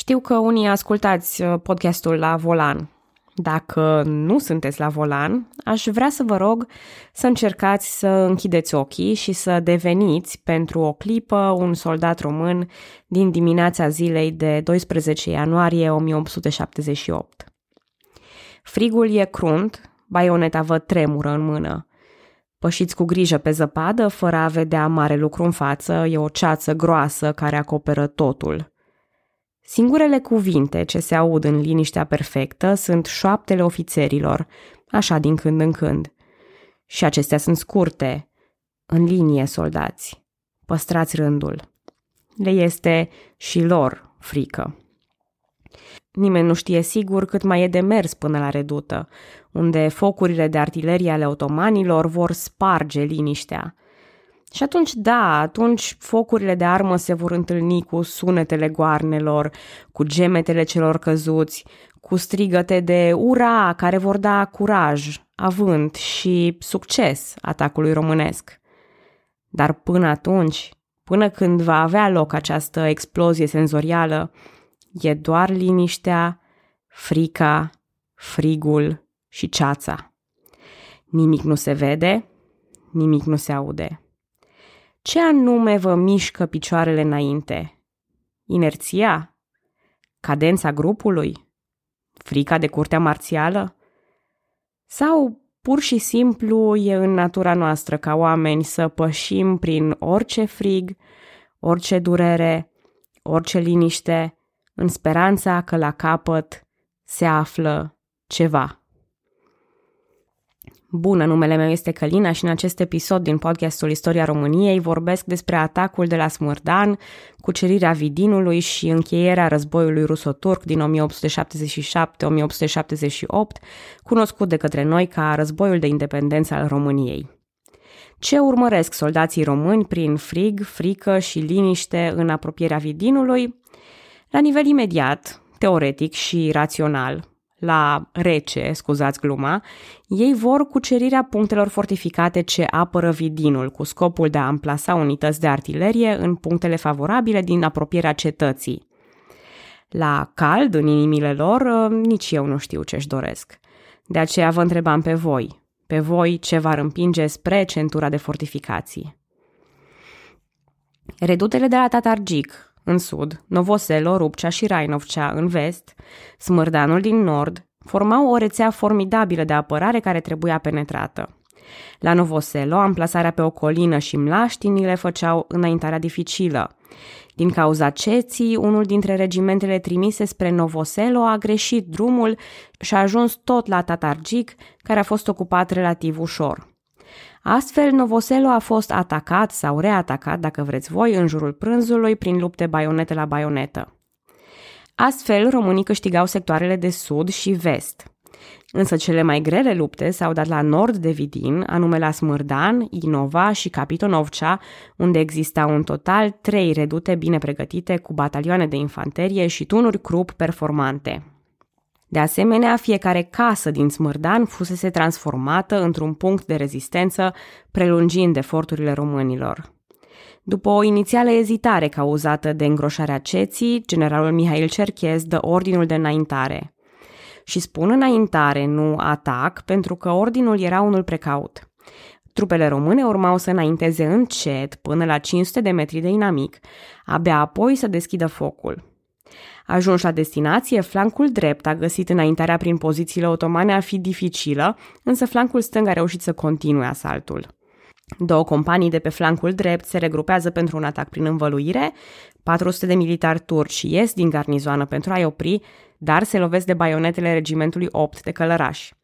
Știu că unii ascultați uh, podcastul la volan. Dacă nu sunteți la volan, aș vrea să vă rog să încercați să închideți ochii și să deveniți pentru o clipă un soldat român din dimineața zilei de 12 ianuarie 1878. Frigul e crunt, baioneta vă tremură în mână. Pășiți cu grijă pe zăpadă, fără a vedea mare lucru în față, e o ceață groasă care acoperă totul – Singurele cuvinte ce se aud în liniștea perfectă sunt șoaptele ofițerilor, așa din când în când. Și acestea sunt scurte, în linie, soldați. Păstrați rândul. Le este și lor frică. Nimeni nu știe sigur cât mai e de mers până la redută, unde focurile de artilerie ale otomanilor vor sparge liniștea – și atunci, da, atunci focurile de armă se vor întâlni cu sunetele goarnelor, cu gemetele celor căzuți, cu strigăte de ura care vor da curaj, avânt și succes atacului românesc. Dar până atunci, până când va avea loc această explozie senzorială, e doar liniștea, frica, frigul și ceața. Nimic nu se vede, nimic nu se aude. Ce anume vă mișcă picioarele înainte? Inerția? Cadența grupului? Frica de curtea marțială? Sau pur și simplu e în natura noastră ca oameni să pășim prin orice frig, orice durere, orice liniște, în speranța că la capăt se află ceva. Bună, numele meu este Călina și în acest episod din podcastul Istoria României vorbesc despre atacul de la Smârdan, cucerirea Vidinului și încheierea războiului ruso-turc din 1877-1878, cunoscut de către noi ca războiul de independență al României. Ce urmăresc soldații români prin frig, frică și liniște în apropierea Vidinului? La nivel imediat, teoretic și rațional, la rece, scuzați gluma, ei vor cucerirea punctelor fortificate ce apără vidinul, cu scopul de a amplasa unități de artilerie în punctele favorabile din apropierea cetății. La cald, în inimile lor, ă, nici eu nu știu ce-și doresc. De aceea vă întrebam pe voi, pe voi ce v-ar împinge spre centura de fortificații. Redutele de la Tatargic, în sud, Novoselo, Rupcea și Rainovcea în vest, Smârdanul din nord, formau o rețea formidabilă de apărare care trebuia penetrată. La Novoselo, amplasarea pe o colină și mlaștinile făceau înaintarea dificilă. Din cauza ceții, unul dintre regimentele trimise spre Novoselo a greșit drumul și a ajuns tot la Tatargic, care a fost ocupat relativ ușor. Astfel, Novoselo a fost atacat sau reatacat, dacă vreți voi, în jurul prânzului prin lupte baionete la baionetă. Astfel, românii câștigau sectoarele de sud și vest. Însă cele mai grele lupte s-au dat la nord de Vidin, anume la Smârdan, Inova și Capitonovcea, unde existau în total trei redute bine pregătite cu batalioane de infanterie și tunuri crup performante. De asemenea, fiecare casă din Smârdan fusese transformată într-un punct de rezistență, prelungind eforturile românilor. După o inițială ezitare cauzată de îngroșarea ceții, generalul Mihail Cerchez dă ordinul de înaintare. Și spun înaintare, nu atac, pentru că ordinul era unul precaut. Trupele române urmau să înainteze încet până la 500 de metri de inamic, abia apoi să deschidă focul. Ajuns la destinație, flancul drept a găsit înaintarea prin pozițiile otomane a fi dificilă, însă flancul stâng a reușit să continue asaltul. Două companii de pe flancul drept se regrupează pentru un atac prin învăluire, 400 de militari turci ies din garnizoană pentru a-i opri, dar se lovesc de baionetele regimentului 8 de călărași.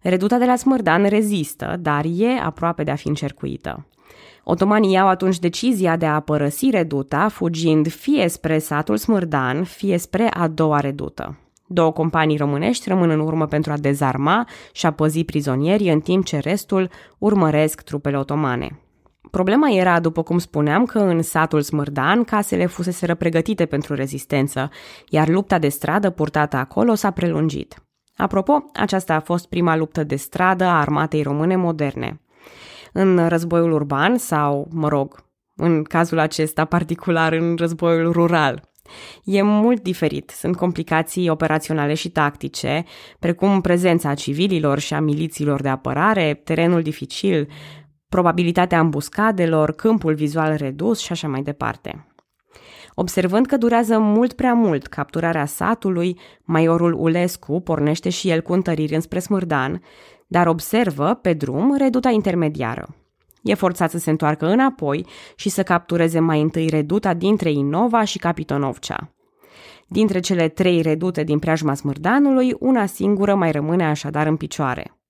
Reduta de la Smârdan rezistă, dar e aproape de a fi încercuită. Otomanii iau atunci decizia de a părăsi reduta, fugind fie spre satul Smârdan, fie spre a doua redută. Două companii românești rămân în urmă pentru a dezarma și a păzi prizonierii, în timp ce restul urmăresc trupele otomane. Problema era, după cum spuneam, că în satul Smârdan casele fusese pregătite pentru rezistență, iar lupta de stradă purtată acolo s-a prelungit. Apropo, aceasta a fost prima luptă de stradă a armatei române moderne în războiul urban sau, mă rog, în cazul acesta particular în războiul rural. e mult diferit. Sunt complicații operaționale și tactice, precum prezența civililor și a miliților de apărare, terenul dificil, probabilitatea ambuscadelor, câmpul vizual redus și așa mai departe. Observând că durează mult prea mult capturarea satului, maiorul Ulescu pornește și el cu întăriri înspre Smârdan, dar observă, pe drum, reduta intermediară. E forțat să se întoarcă înapoi și să captureze mai întâi reduta dintre Inova și Capitonovcea. Dintre cele trei redute din preajma Smârdanului, una singură mai rămâne așadar în picioare.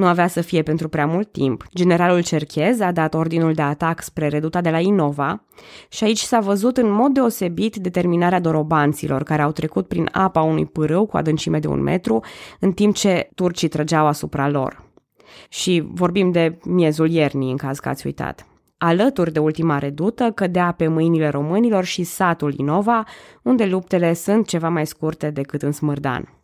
Nu avea să fie pentru prea mult timp. Generalul cerchez a dat ordinul de atac spre reduta de la Inova și aici s-a văzut în mod deosebit determinarea dorobanților care au trecut prin apa unui pârâu cu adâncime de un metru, în timp ce turcii trăgeau asupra lor. Și vorbim de miezul iernii, în caz că ați uitat. Alături de ultima redută, cădea pe mâinile românilor și satul Inova, unde luptele sunt ceva mai scurte decât în Smârdan.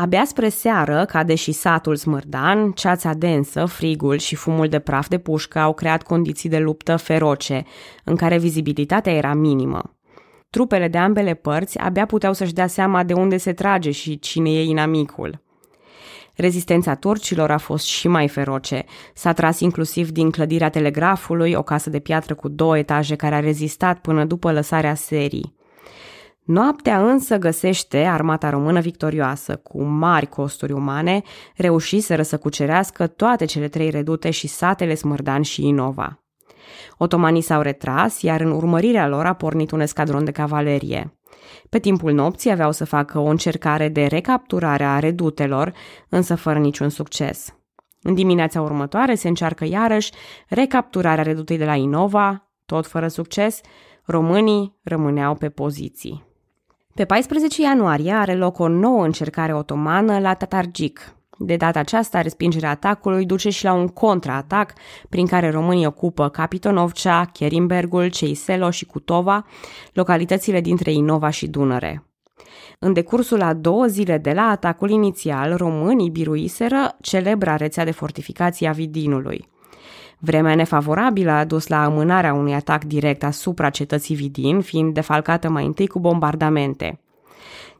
Abia spre seară, ca deși satul smârdan, ceața densă, frigul și fumul de praf de pușcă au creat condiții de luptă feroce, în care vizibilitatea era minimă. Trupele de ambele părți abia puteau să-și dea seama de unde se trage și cine e inamicul. Rezistența turcilor a fost și mai feroce. S-a tras inclusiv din clădirea telegrafului, o casă de piatră cu două etaje care a rezistat până după lăsarea serii. Noaptea însă găsește armata română victorioasă, cu mari costuri umane, reușiseră să cucerească toate cele trei redute și satele Smărdan și Inova. Otomanii s-au retras, iar în urmărirea lor a pornit un escadron de cavalerie. Pe timpul nopții aveau să facă o încercare de recapturare a redutelor, însă fără niciun succes. În dimineața următoare se încearcă iarăși recapturarea redutei de la Inova, tot fără succes, românii rămâneau pe poziții. Pe 14 ianuarie are loc o nouă încercare otomană la Tatargic. De data aceasta, respingerea atacului duce și la un contraatac prin care românii ocupă Capitonovcea, Kerimbergul, Ceiselo și Cutova, localitățile dintre Inova și Dunăre. În decursul a două zile de la atacul inițial, românii biruiseră celebra rețea de fortificații a Vidinului. Vremea nefavorabilă a dus la amânarea unui atac direct asupra cetății Vidin, fiind defalcată mai întâi cu bombardamente.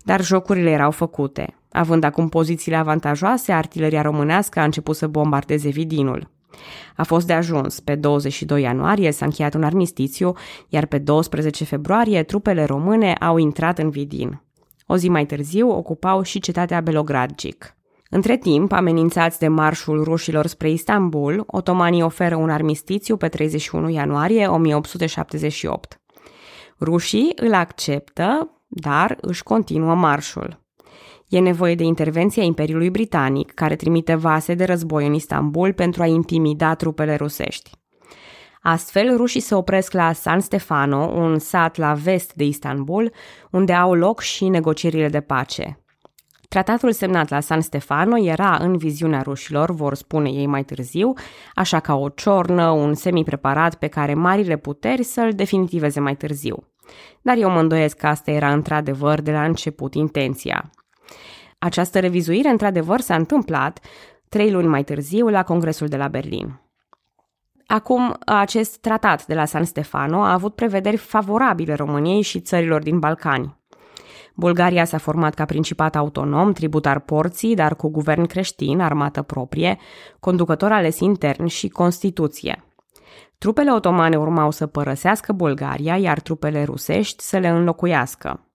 Dar jocurile erau făcute. Având acum pozițiile avantajoase, artileria românească a început să bombardeze Vidinul. A fost de ajuns. Pe 22 ianuarie s-a încheiat un armistițiu, iar pe 12 februarie trupele române au intrat în Vidin. O zi mai târziu ocupau și cetatea Belogradgic. Între timp, amenințați de marșul rușilor spre Istanbul, otomanii oferă un armistițiu pe 31 ianuarie 1878. Rușii îl acceptă, dar își continuă marșul. E nevoie de intervenția Imperiului Britanic, care trimite vase de război în Istanbul pentru a intimida trupele rusești. Astfel, rușii se opresc la San Stefano, un sat la vest de Istanbul, unde au loc și negocierile de pace. Tratatul semnat la San Stefano era în viziunea rușilor, vor spune ei mai târziu, așa ca o ciornă, un semi-preparat pe care marile puteri să-l definitiveze mai târziu. Dar eu mă îndoiesc că asta era într-adevăr de la început intenția. Această revizuire într-adevăr s-a întâmplat trei luni mai târziu la Congresul de la Berlin. Acum, acest tratat de la San Stefano a avut prevederi favorabile României și țărilor din Balcani. Bulgaria s-a format ca principat autonom, tributar porții, dar cu guvern creștin, armată proprie, conducător ales intern și Constituție. Trupele otomane urmau să părăsească Bulgaria, iar trupele rusești să le înlocuiască.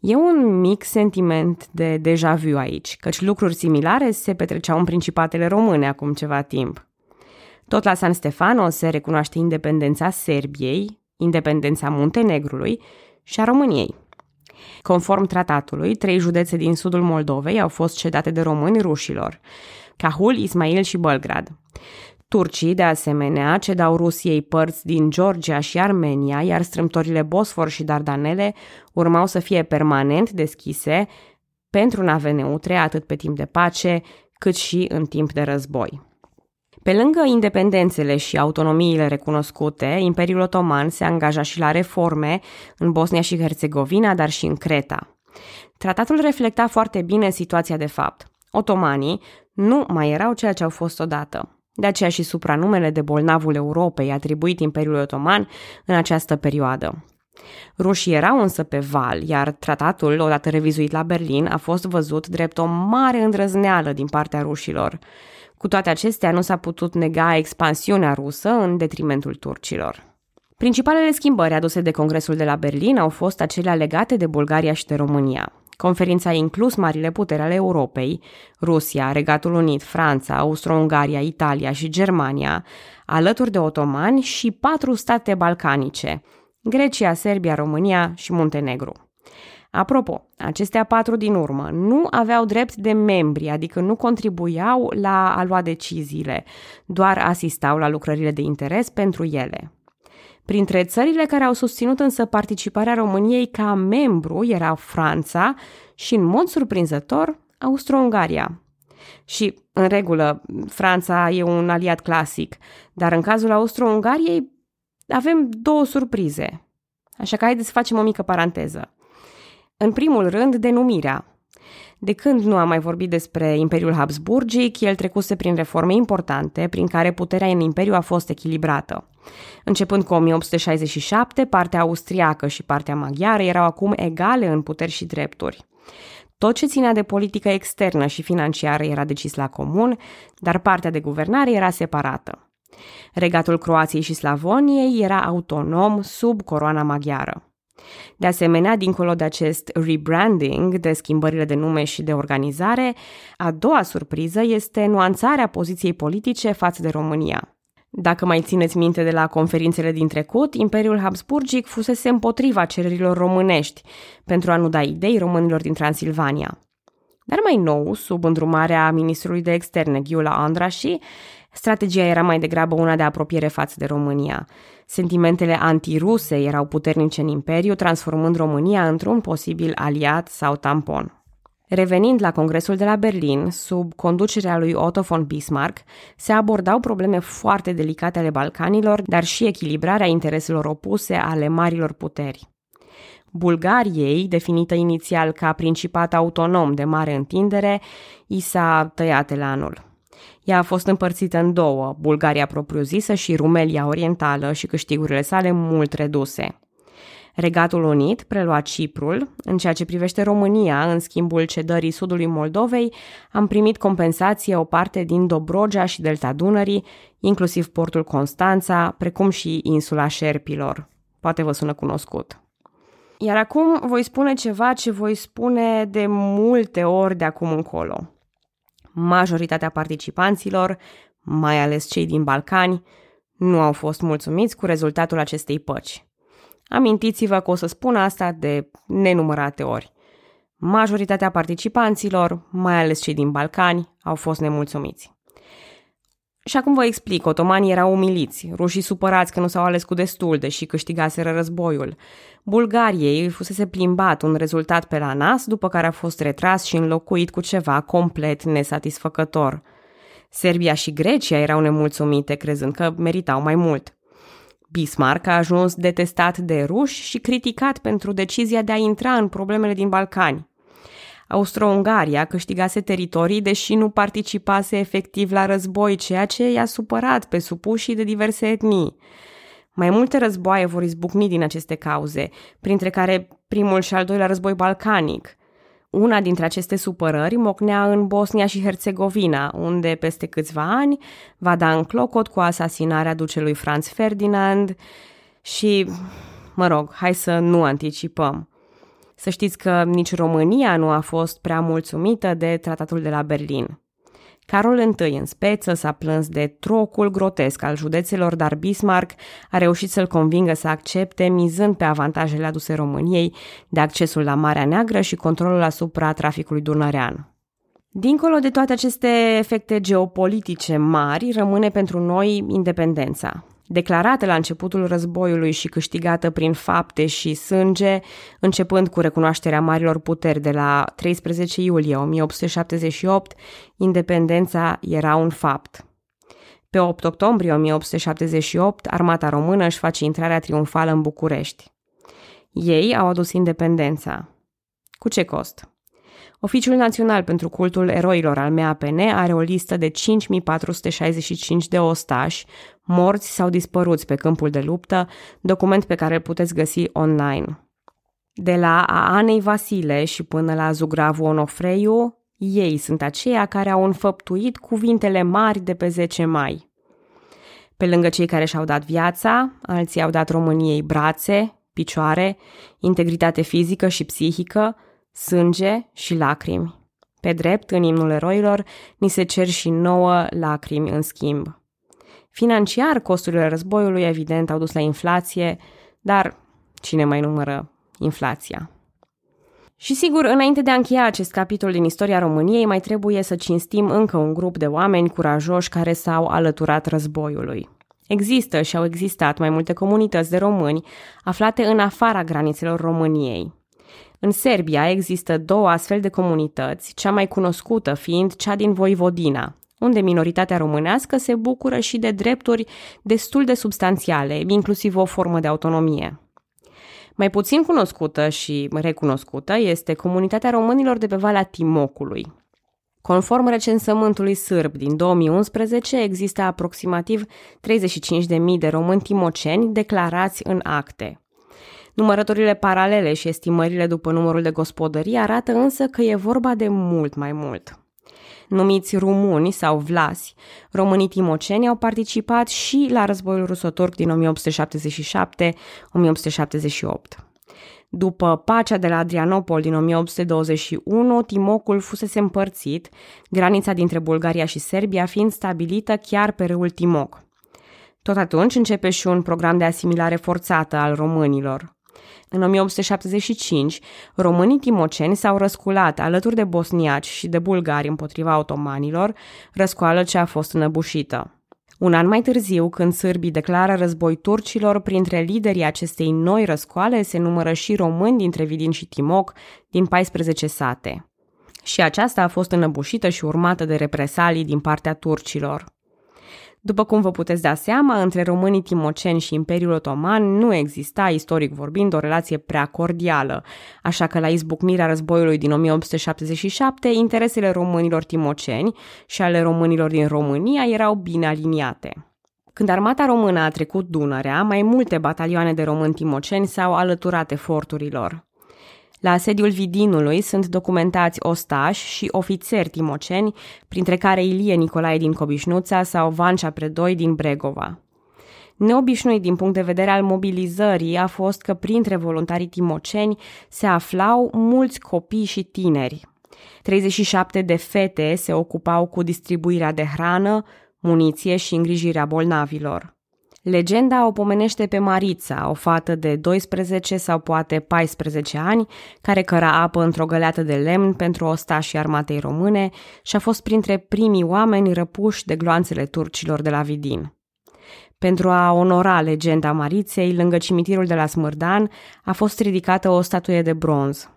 E un mic sentiment de deja vu aici, căci lucruri similare se petreceau în principatele române acum ceva timp. Tot la San Stefano se recunoaște independența Serbiei, independența Muntenegrului și a României. Conform tratatului, trei județe din sudul Moldovei au fost cedate de români rușilor, Cahul, Ismail și Belgrad. Turcii, de asemenea, cedau Rusiei părți din Georgia și Armenia, iar strâmtorile Bosfor și Dardanele urmau să fie permanent deschise pentru nave neutre atât pe timp de pace cât și în timp de război. Pe lângă independențele și autonomiile recunoscute, Imperiul Otoman se angaja și la reforme în Bosnia și Herțegovina, dar și în Creta. Tratatul reflecta foarte bine situația de fapt. Otomanii nu mai erau ceea ce au fost odată. De aceea și supranumele de bolnavul Europei atribuit Imperiului Otoman în această perioadă. Rușii erau însă pe val, iar tratatul, odată revizuit la Berlin, a fost văzut drept o mare îndrăzneală din partea rușilor. Cu toate acestea, nu s-a putut nega expansiunea rusă în detrimentul turcilor. Principalele schimbări aduse de Congresul de la Berlin au fost acelea legate de Bulgaria și de România. Conferința a inclus marile puteri ale Europei, Rusia, Regatul Unit, Franța, Austro-Ungaria, Italia și Germania, alături de otomani și patru state balcanice, Grecia, Serbia, România și Muntenegru. Apropo, acestea patru din urmă nu aveau drept de membri, adică nu contribuiau la a lua deciziile, doar asistau la lucrările de interes pentru ele. Printre țările care au susținut însă participarea României ca membru era Franța și, în mod surprinzător, Austro-Ungaria. Și, în regulă, Franța e un aliat clasic, dar în cazul Austro-Ungariei avem două surprize. Așa că haideți să facem o mică paranteză. În primul rând, denumirea. De când nu am mai vorbit despre Imperiul Habsburgic, el trecuse prin reforme importante, prin care puterea în Imperiu a fost echilibrată. Începând cu 1867, partea austriacă și partea maghiară erau acum egale în puteri și drepturi. Tot ce ținea de politică externă și financiară era decis la comun, dar partea de guvernare era separată. Regatul Croației și Slavoniei era autonom sub coroana maghiară. De asemenea, dincolo de acest rebranding, de schimbările de nume și de organizare, a doua surpriză este nuanțarea poziției politice față de România. Dacă mai țineți minte de la conferințele din trecut, Imperiul Habsburgic fusese împotriva cererilor românești pentru a nu da idei românilor din Transilvania. Dar mai nou, sub îndrumarea ministrului de externe Ghiula Andrași, strategia era mai degrabă una de apropiere față de România. Sentimentele antiruse erau puternice în imperiu, transformând România într-un posibil aliat sau tampon. Revenind la Congresul de la Berlin, sub conducerea lui Otto von Bismarck, se abordau probleme foarte delicate ale Balcanilor, dar și echilibrarea intereselor opuse ale marilor puteri. Bulgariei, definită inițial ca principat autonom de mare întindere, i s-a tăiat elanul. Ea a fost împărțită în două, Bulgaria propriu-zisă și Rumelia Orientală și câștigurile sale mult reduse. Regatul Unit prelua Ciprul. În ceea ce privește România, în schimbul cedării sudului Moldovei, am primit compensație o parte din Dobrogea și Delta Dunării, inclusiv portul Constanța, precum și insula Șerpilor. Poate vă sună cunoscut. Iar acum voi spune ceva ce voi spune de multe ori de acum încolo. Majoritatea participanților, mai ales cei din Balcani, nu au fost mulțumiți cu rezultatul acestei păci. Amintiți-vă că o să spun asta de nenumărate ori. Majoritatea participanților, mai ales cei din Balcani, au fost nemulțumiți. Și acum vă explic, otomanii erau umiliți, rușii supărați că nu s-au ales cu destul, deși câștigaseră războiul. Bulgariei îi fusese plimbat un rezultat pe la nas, după care a fost retras și înlocuit cu ceva complet nesatisfăcător. Serbia și Grecia erau nemulțumite, crezând că meritau mai mult. Bismarck a ajuns detestat de ruși și criticat pentru decizia de a intra în problemele din Balcani. Austro-Ungaria câștigase teritorii deși nu participase efectiv la război, ceea ce i-a supărat pe supușii de diverse etnii. Mai multe războaie vor izbucni din aceste cauze, printre care primul și al doilea război balcanic – una dintre aceste supărări mocnea în Bosnia și Herțegovina, unde peste câțiva ani va da în clocot cu asasinarea ducelui Franz Ferdinand și, mă rog, hai să nu anticipăm. Să știți că nici România nu a fost prea mulțumită de tratatul de la Berlin. Carol I în speță s-a plâns de trocul grotesc al județelor, dar Bismarck a reușit să-l convingă să accepte, mizând pe avantajele aduse României de accesul la Marea Neagră și controlul asupra traficului dunărean. Dincolo de toate aceste efecte geopolitice mari, rămâne pentru noi independența declarată la începutul războiului și câștigată prin fapte și sânge, începând cu recunoașterea marilor puteri de la 13 iulie 1878, independența era un fapt. Pe 8 octombrie 1878, armata română își face intrarea triumfală în București. Ei au adus independența. Cu ce cost? Oficiul Național pentru Cultul Eroilor al MAPN are o listă de 5465 de ostași, morți sau dispăruți pe câmpul de luptă, document pe care îl puteți găsi online. De la Anei Vasile și până la Zugravu Onofreiu, ei sunt aceia care au înfăptuit cuvintele mari de pe 10 mai. Pe lângă cei care și-au dat viața, alții au dat României brațe, picioare, integritate fizică și psihică, sânge și lacrimi. Pe drept, în imnul eroilor, ni se cer și nouă lacrimi în schimb. Financiar, costurile războiului, evident, au dus la inflație, dar cine mai numără inflația? Și sigur, înainte de a încheia acest capitol din istoria României, mai trebuie să cinstim încă un grup de oameni curajoși care s-au alăturat războiului. Există și au existat mai multe comunități de români aflate în afara granițelor României. În Serbia există două astfel de comunități, cea mai cunoscută fiind cea din Voivodina, unde minoritatea românească se bucură și de drepturi destul de substanțiale, inclusiv o formă de autonomie. Mai puțin cunoscută și recunoscută este comunitatea românilor de pe Valea Timocului. Conform recensământului sârb din 2011, există aproximativ 35.000 de români timoceni declarați în acte. Numărătorile paralele și estimările după numărul de gospodării arată însă că e vorba de mult mai mult. Numiți rumuni sau vlasi, românii timoceni au participat și la războiul rusoturc din 1877-1878. După pacea de la Adrianopol din 1821, Timocul fusese împărțit, granița dintre Bulgaria și Serbia fiind stabilită chiar pe râul Timoc. Tot atunci începe și un program de asimilare forțată al românilor. În 1875, românii timoceni s-au răsculat alături de bosniaci și de bulgari împotriva otomanilor, răscoală ce a fost înăbușită. Un an mai târziu, când sârbii declară război turcilor, printre liderii acestei noi răscoale se numără și români dintre Vidin și Timoc, din 14 sate. Și aceasta a fost înăbușită și urmată de represalii din partea turcilor. După cum vă puteți da seama, între românii timoceni și Imperiul Otoman nu exista, istoric vorbind, o relație prea cordială, așa că la izbucnirea războiului din 1877, interesele românilor timoceni și ale românilor din România erau bine aliniate. Când armata română a trecut Dunărea, mai multe batalioane de români timoceni s-au alăturat eforturilor. La sediul Vidinului sunt documentați ostași și ofițeri timoceni, printre care Ilie Nicolae din Cobișnuța sau Vancea Predoi din Bregova. Neobișnuit din punct de vedere al mobilizării a fost că printre voluntarii timoceni se aflau mulți copii și tineri. 37 de fete se ocupau cu distribuirea de hrană, muniție și îngrijirea bolnavilor. Legenda o pomenește pe Marița, o fată de 12 sau poate 14 ani, care căra apă într-o găleată de lemn pentru ostașii armatei române și a fost printre primii oameni răpuși de gloanțele turcilor de la Vidin. Pentru a onora legenda Mariței, lângă cimitirul de la Smârdan, a fost ridicată o statuie de bronz.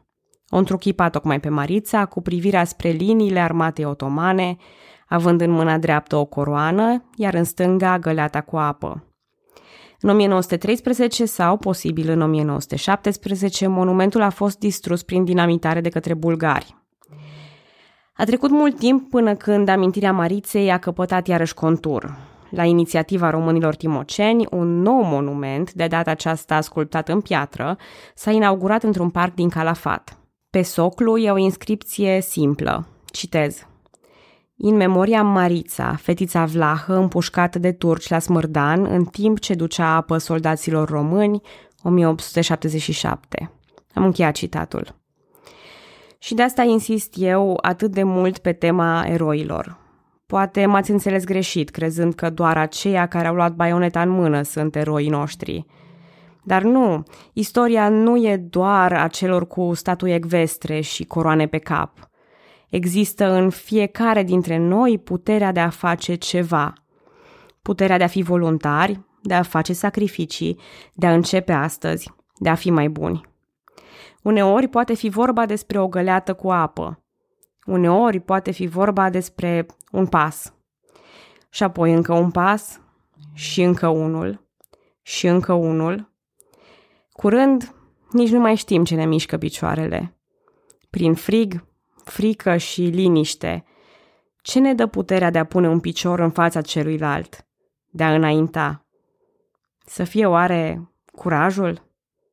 O întruchipa tocmai pe Marița, cu privirea spre liniile armatei otomane, având în mâna dreaptă o coroană, iar în stânga găleata cu apă. În 1913 sau, posibil în 1917, monumentul a fost distrus prin dinamitare de către bulgari. A trecut mult timp până când amintirea Mariței a căpătat iarăși contur. La inițiativa românilor timoceni, un nou monument, de data aceasta sculptat în piatră, s-a inaugurat într-un parc din Calafat. Pe soclu e o inscripție simplă. Citez. In memoria Marița, fetița vlahă împușcată de turci la Smârdan în timp ce ducea apă soldaților români, 1877. Am încheiat citatul. Și de asta insist eu atât de mult pe tema eroilor. Poate m-ați înțeles greșit, crezând că doar aceia care au luat baioneta în mână sunt eroii noștri. Dar nu, istoria nu e doar a celor cu statui ecvestre și coroane pe cap – Există în fiecare dintre noi puterea de a face ceva. Puterea de a fi voluntari, de a face sacrificii, de a începe astăzi, de a fi mai buni. Uneori poate fi vorba despre o găleată cu apă. Uneori poate fi vorba despre un pas. Și apoi încă un pas și încă unul și încă unul. Curând, nici nu mai știm ce ne mișcă picioarele. Prin frig, frică și liniște. Ce ne dă puterea de a pune un picior în fața celuilalt, de a înainta? Să fie oare curajul?